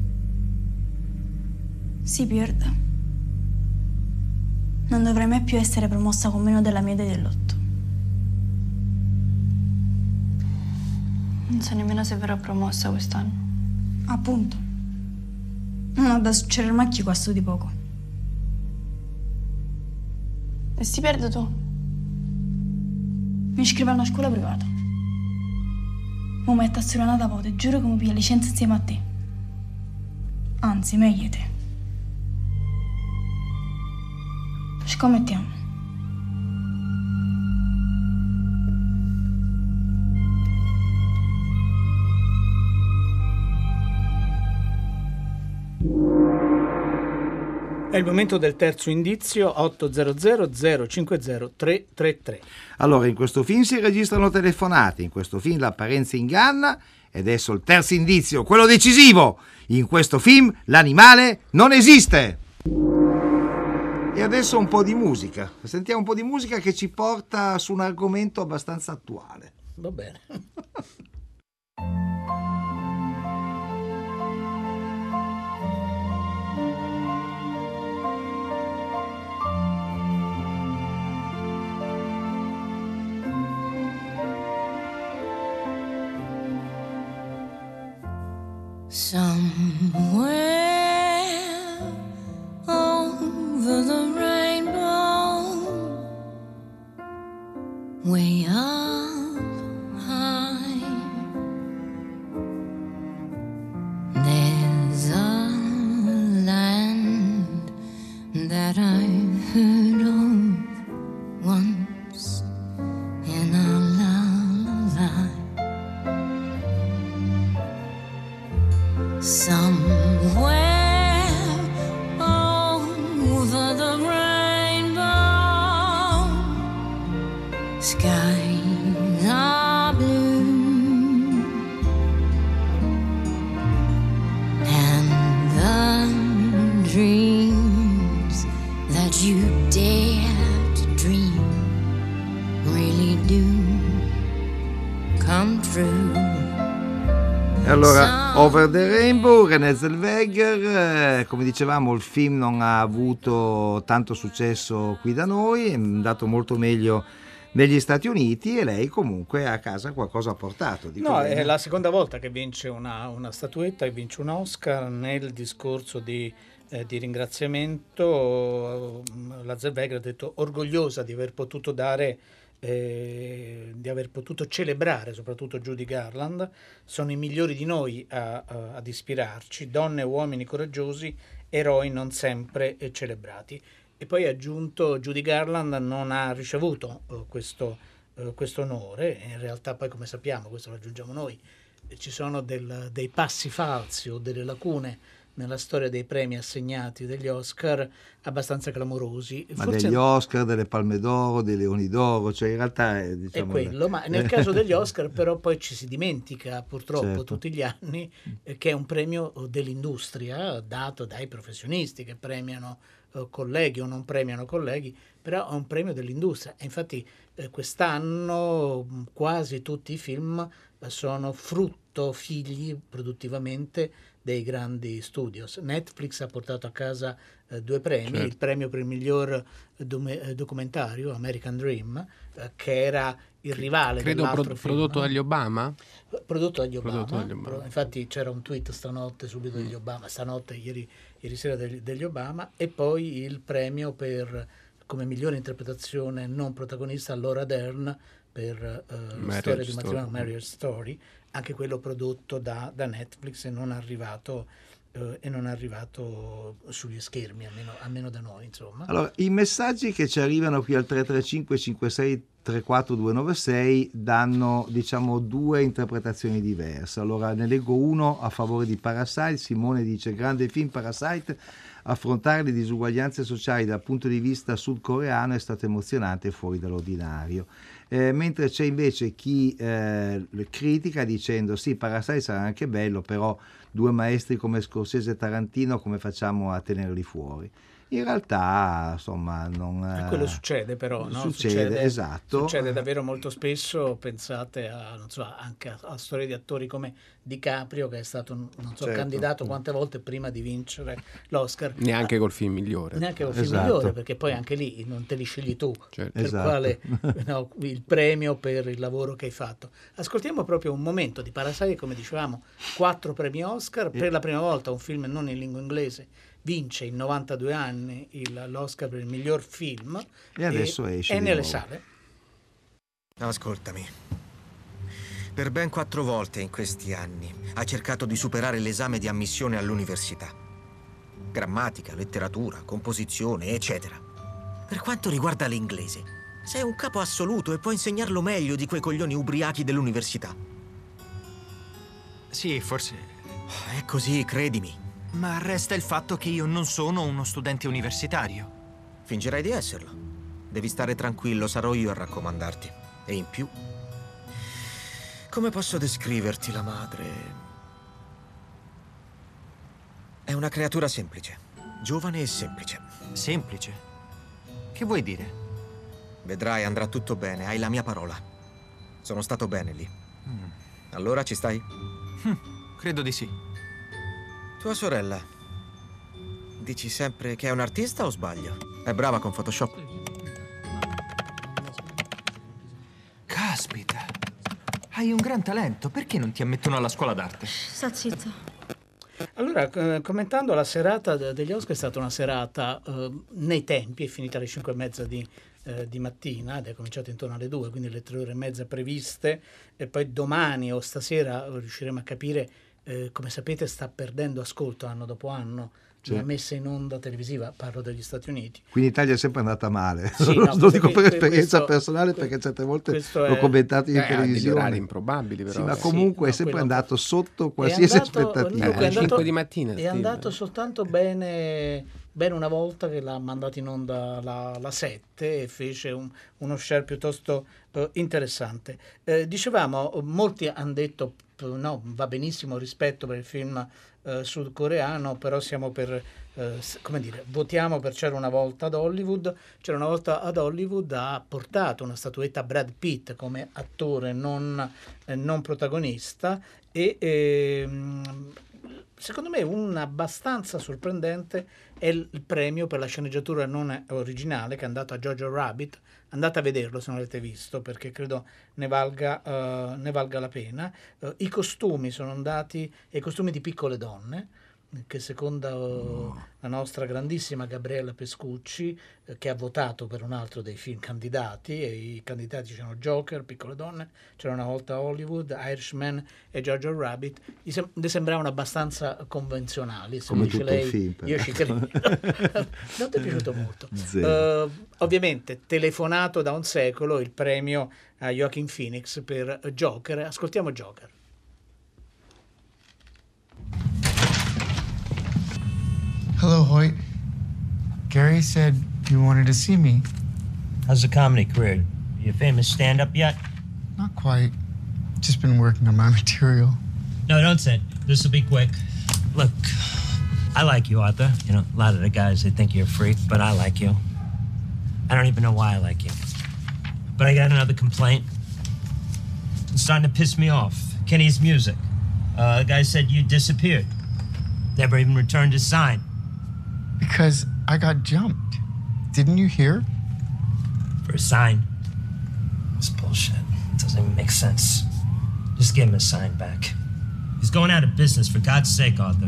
Speaker 2: Si perde. Non dovrei mai più essere promossa con meno della media dell'otto.
Speaker 13: Non so nemmeno se verrò promossa quest'anno.
Speaker 2: Appunto. Non ha da succedere mai qua sto di poco.
Speaker 13: E si perde tu?
Speaker 2: Mi iscrivo a una scuola privata. Mo metto a studiare una volta e giuro che mi piglia licenza insieme a te. Anzi, meglio te. Scommettiamo.
Speaker 6: È il momento del terzo indizio 800 050 333.
Speaker 5: Allora, in questo film si registrano telefonate, in questo film l'apparenza inganna e adesso il terzo indizio, quello decisivo. In questo film l'animale non esiste. E adesso un po' di musica. Sentiamo un po' di musica che ci porta su un argomento abbastanza attuale.
Speaker 6: Va bene.
Speaker 14: Somewhere Over the Rainbow,
Speaker 5: René Zellweger, eh, come dicevamo il film non ha avuto tanto successo qui da noi, è andato molto meglio negli Stati Uniti e lei comunque a casa qualcosa ha portato.
Speaker 6: No,
Speaker 5: bene?
Speaker 6: è la seconda volta che vince una, una statuetta e vince un Oscar nel discorso di, eh, di ringraziamento. La Zellweger ha detto orgogliosa di aver potuto dare, eh, di aver potuto celebrare soprattutto Judy Garland. Sono i migliori di noi a- a- ad ispirarci, donne e uomini coraggiosi, eroi non sempre eh, celebrati. E poi aggiunto Judy Garland non ha ricevuto eh, questo, eh, onore, in realtà poi come sappiamo, questo lo aggiungiamo noi, ci sono del- dei passi falsi o delle lacune nella storia dei premi assegnati degli Oscar abbastanza clamorosi.
Speaker 5: Ma
Speaker 6: Forse-
Speaker 5: degli Oscar, delle Palme d'Oro, dei Leoni d'Oro, cioè in realtà è,
Speaker 6: è
Speaker 5: diciamo,
Speaker 6: quello, ma nel caso degli Oscar però poi ci si dimentica purtroppo
Speaker 5: Certo.
Speaker 6: tutti gli anni eh, che è un premio dell'industria dato dai professionisti che premiano eh, colleghi o non premiano colleghi, però è un premio dell'industria e infatti eh, quest'anno mh, quasi tutti i film eh, sono frutto, figli produttivamente dei grandi studios. Netflix ha portato a casa eh, due premi,
Speaker 7: Certo.
Speaker 6: il premio per il miglior dome- eh, documentario, American Dream, eh, che era il rivale
Speaker 7: Credo pro- prodotto
Speaker 6: no?
Speaker 7: dagli Obama?
Speaker 6: Prodotto dagli Obama.
Speaker 7: Prodotto dagli Obama.
Speaker 6: Pro- Infatti c'era un tweet stanotte subito degli Obama, stanotte, ieri, ieri sera degli, degli Obama, e poi il premio per come migliore interpretazione non protagonista Laura Dern per eh,
Speaker 7: Marriage
Speaker 6: Storia di matrimonio, Marriage Story, anche quello prodotto da, da Netflix e non arrivato, eh, e non arrivato sugli schermi, almeno, almeno da noi, insomma.
Speaker 5: Allora, i messaggi che ci arrivano qui al 335 56 34 296 danno, diciamo, due interpretazioni diverse. Allora, ne leggo uno a favore di Parasite. Simone dice: Grande film Parasite. Affrontare le disuguaglianze sociali dal punto di vista sudcoreano è stato emozionante e fuori dall'ordinario. Eh, mentre c'è invece chi eh, critica dicendo: Sì, Parasite sarà anche bello, però due maestri come Scorsese e Tarantino, come facciamo a tenerli fuori? In realtà, insomma, non...
Speaker 6: E quello succede però, no?
Speaker 5: Succede, esatto.
Speaker 6: Succede davvero molto spesso, pensate a, non so, anche a, a storie di attori come DiCaprio che è stato, non so,
Speaker 5: Certo.
Speaker 6: candidato quante volte prima di vincere l'Oscar.
Speaker 7: Neanche col film migliore.
Speaker 6: Neanche col film
Speaker 5: Esatto.
Speaker 6: migliore, perché poi anche lì non te li scegli tu,
Speaker 7: Certo.
Speaker 6: per
Speaker 5: Esatto.
Speaker 6: quale no, il premio per il lavoro che hai fatto. Ascoltiamo proprio un momento di Parasite, come dicevamo, quattro premi Oscar, per la prima volta un film non in lingua inglese vince in 92 anni il- l'Oscar per il miglior film
Speaker 5: E adesso esce
Speaker 6: è nelle
Speaker 5: nuovo.
Speaker 6: sale.
Speaker 15: Ascoltami. Per ben quattro volte in questi anni ha cercato di superare l'esame di ammissione all'università. Grammatica, letteratura, composizione, eccetera. Per quanto riguarda l'inglese, sei un capo assoluto e puoi insegnarlo meglio di quei coglioni ubriachi dell'università.
Speaker 16: Sì, forse.
Speaker 15: È così, credimi.
Speaker 16: Ma resta il fatto che io non sono uno studente universitario.
Speaker 15: Fingerai di esserlo. Devi stare tranquillo, sarò io a raccomandarti. E in più... Come posso descriverti la madre? È una creatura semplice. Giovane e semplice.
Speaker 16: Semplice? Che vuoi dire?
Speaker 15: Vedrai, andrà tutto bene, hai la mia parola. Sono stato bene lì. Allora ci stai?
Speaker 16: Hm, credo di sì.
Speaker 15: Tua sorella. Dici sempre che è un artista o sbaglio? È brava con Photoshop.
Speaker 16: Caspita. Hai un gran talento, perché non ti ammettono alla scuola d'arte?
Speaker 11: Sta zitto.
Speaker 6: Allora, commentando la serata de- degli Oscar, è stata una serata eh, nei tempi, è finita alle 5 e mezza di, eh, di mattina ed è cominciata intorno alle 2, quindi le 3 ore e mezza previste e poi domani o stasera riusciremo a capire, eh, come sapete sta perdendo ascolto anno dopo anno,
Speaker 5: Sì.
Speaker 6: la messa in onda televisiva, parlo degli Stati Uniti.
Speaker 5: Qui in Italia è sempre andata male.
Speaker 6: Sì,
Speaker 5: lo
Speaker 6: no,
Speaker 5: lo dico
Speaker 6: questo-
Speaker 5: per esperienza
Speaker 6: questo-
Speaker 5: personale perché certe volte l'ho
Speaker 6: è-
Speaker 5: commentato in
Speaker 7: Eh,
Speaker 5: televisione.
Speaker 7: improbabili, però.
Speaker 5: Sì, ma
Speaker 7: Sì,
Speaker 5: comunque
Speaker 6: no,
Speaker 5: è sempre
Speaker 6: quello-
Speaker 5: andato sotto
Speaker 6: È
Speaker 5: qualsiasi
Speaker 6: andato-
Speaker 5: aspettativa.
Speaker 6: dunque, è andato-
Speaker 7: 5 di mattina,
Speaker 6: È
Speaker 7: Steve.
Speaker 6: andato soltanto bene, bene una volta che l'ha mandato in onda la, la 7 e fece un- uno share piuttosto eh, interessante. Eh, dicevamo, molti hanno detto no, va benissimo rispetto per il film eh, sudcoreano, però siamo per, eh, come dire, votiamo per C'era una volta ad Hollywood. C'era una volta ad Hollywood ha portato una statuetta a Brad Pitt come attore non, eh, non protagonista e ehm, secondo me un abbastanza sorprendente è il premio per la sceneggiatura non originale che è andato a Jojo Rabbit. Andate a vederlo se non l'avete visto perché credo ne valga, eh, ne valga la pena. Eh, I costumi sono andati, i costumi di piccole donne, che secondo la nostra grandissima Gabriella Pescucci, eh, che ha votato per un altro dei film candidati, e i candidati c'erano Joker, Piccole Donne, c'era una volta Hollywood, Irishman e Jojo Rabbit, gli sem- le sembravano abbastanza convenzionali. Se
Speaker 5: Come
Speaker 6: dice lei,
Speaker 5: film,
Speaker 6: io ci credo. non ti è piaciuto molto. Eh, ovviamente, telefonato da un secolo il premio a Joaquin Phoenix per Joker. Ascoltiamo Joker.
Speaker 17: Hello, Hoyt. Gary said you wanted to see me.
Speaker 18: How's the comedy career? You a famous stand up yet?
Speaker 17: Not quite. Just been working on my material.
Speaker 18: No, don't sit. This will be quick. Look, I like you, Arthur. You know, a lot of the guys, they think you're a freak, but I like you. I don't even know why I like you. But I got another complaint. It's starting to piss me off. Kenny's music. Uh, the guy said you disappeared. Never even returned his sign.
Speaker 17: Because I got jumped. Didn't you hear?
Speaker 18: For a sign. It's bullshit. It doesn't even make sense. Just give him his sign back. He's going out of business, for God's sake, Arthur.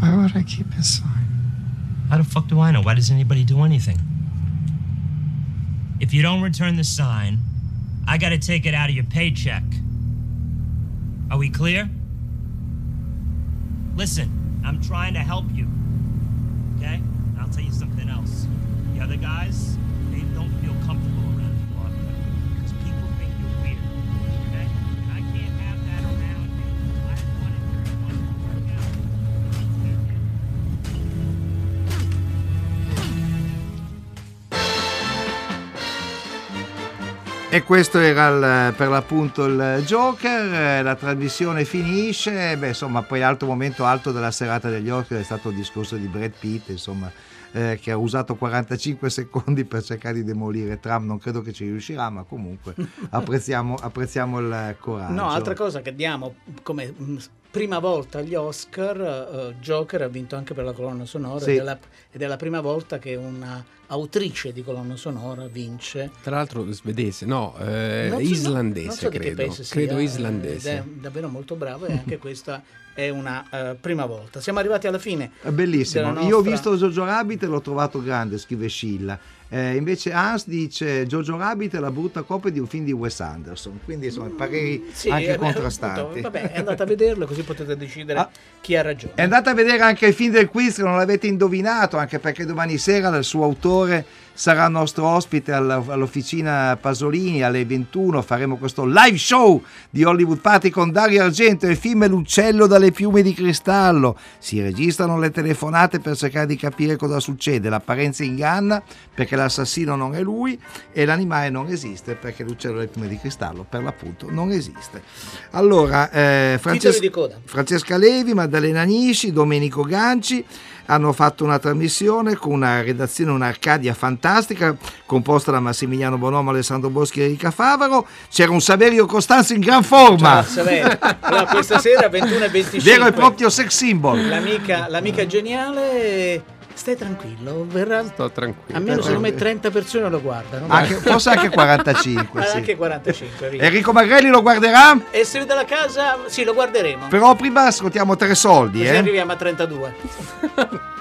Speaker 17: Why would I keep his sign?
Speaker 18: How the fuck do I know? Why does anybody do anything? If you don't return the sign, I gotta take it out of your paycheck. Are we clear? Listen, I'm trying to help you. I'll tell you something else. The other guys, they don't feel comfortable around you, Arthur. Because people think you're weird. Okay? And I can't have that around you. I want it want it to work out.
Speaker 5: E questo era il- per l'appunto il Joker, la trasmissione finisce, beh insomma poi altro momento alto della serata degli Oscar è stato il discorso di Brad Pitt, insomma eh, che ha usato 45 secondi per cercare di demolire Trump, non credo che ci riuscirà, ma comunque apprezziamo, apprezziamo il coraggio.
Speaker 6: No, altra cosa che diamo come mh, prima volta agli Oscar, eh, Joker ha vinto anche per la colonna sonora
Speaker 5: Sì.
Speaker 6: ed, è la, ed è la prima volta che una autrice di colonna sonora vince.
Speaker 7: Tra l'altro svedese, no, eh,
Speaker 6: so-
Speaker 7: islandese
Speaker 6: non so
Speaker 7: credo,
Speaker 6: sia,
Speaker 7: credo
Speaker 6: eh,
Speaker 7: islandese.
Speaker 6: Ed è davvero molto bravo e anche questa è una eh, prima volta. Siamo arrivati alla fine.
Speaker 5: Bellissimo.
Speaker 6: della
Speaker 5: Io ho
Speaker 6: nostra-
Speaker 5: visto Jojo Rabbit e l'ho trovato grande, scrive Scilla. Eh, invece Hans dice Jojo Rabbit è la brutta copia di un film di Wes Anderson. Quindi insomma pareri
Speaker 6: Sì,
Speaker 5: anche contrastanti.
Speaker 6: appunto, Vabbè, è andata a vederlo così potete decidere chi ha ragione.
Speaker 5: E andate a vedere anche il film del quiz che non l'avete indovinato, anche perché domani sera il suo autore sarà nostro ospite all'officina Pasolini alle 21. Faremo questo live show di Hollywood Party con Dario Argento. Il film L'uccello dalle piume di cristallo. Si registrano le telefonate per cercare di capire cosa succede. L'apparenza inganna perché l'assassino non è lui e l'animale non esiste perché l'uccello dalle piume di cristallo per l'appunto non esiste. Allora, eh, Frances-. Francesca Levi, Maddalena Nisci, Domenico Ganci hanno fatto una trasmissione con una redazione, un'Arcadia fantastica, composta da Massimiliano Bonomo, Alessandro Boschi e Enrica Favaro. C'era un Saverio Costanzo in gran forma.
Speaker 6: Ciao, Saverio. Allora, questa sera 21 e 25.
Speaker 5: Vero e proprio sex symbol.
Speaker 6: L'amica, l'amica geniale, stai tranquillo, verrà.
Speaker 7: Sto tranquillo.
Speaker 6: Almeno secondo me 30 persone lo guardano.
Speaker 5: Anche- forse anche 45,
Speaker 6: Ah,
Speaker 5: sì.
Speaker 6: Anche 45, via.
Speaker 5: Enrico Magrelli lo guarderà,
Speaker 6: E se da casa, sì, lo guarderemo.
Speaker 5: però prima ascoltiamo tre soldi.
Speaker 6: Così
Speaker 5: Eh?
Speaker 6: arriviamo a 32.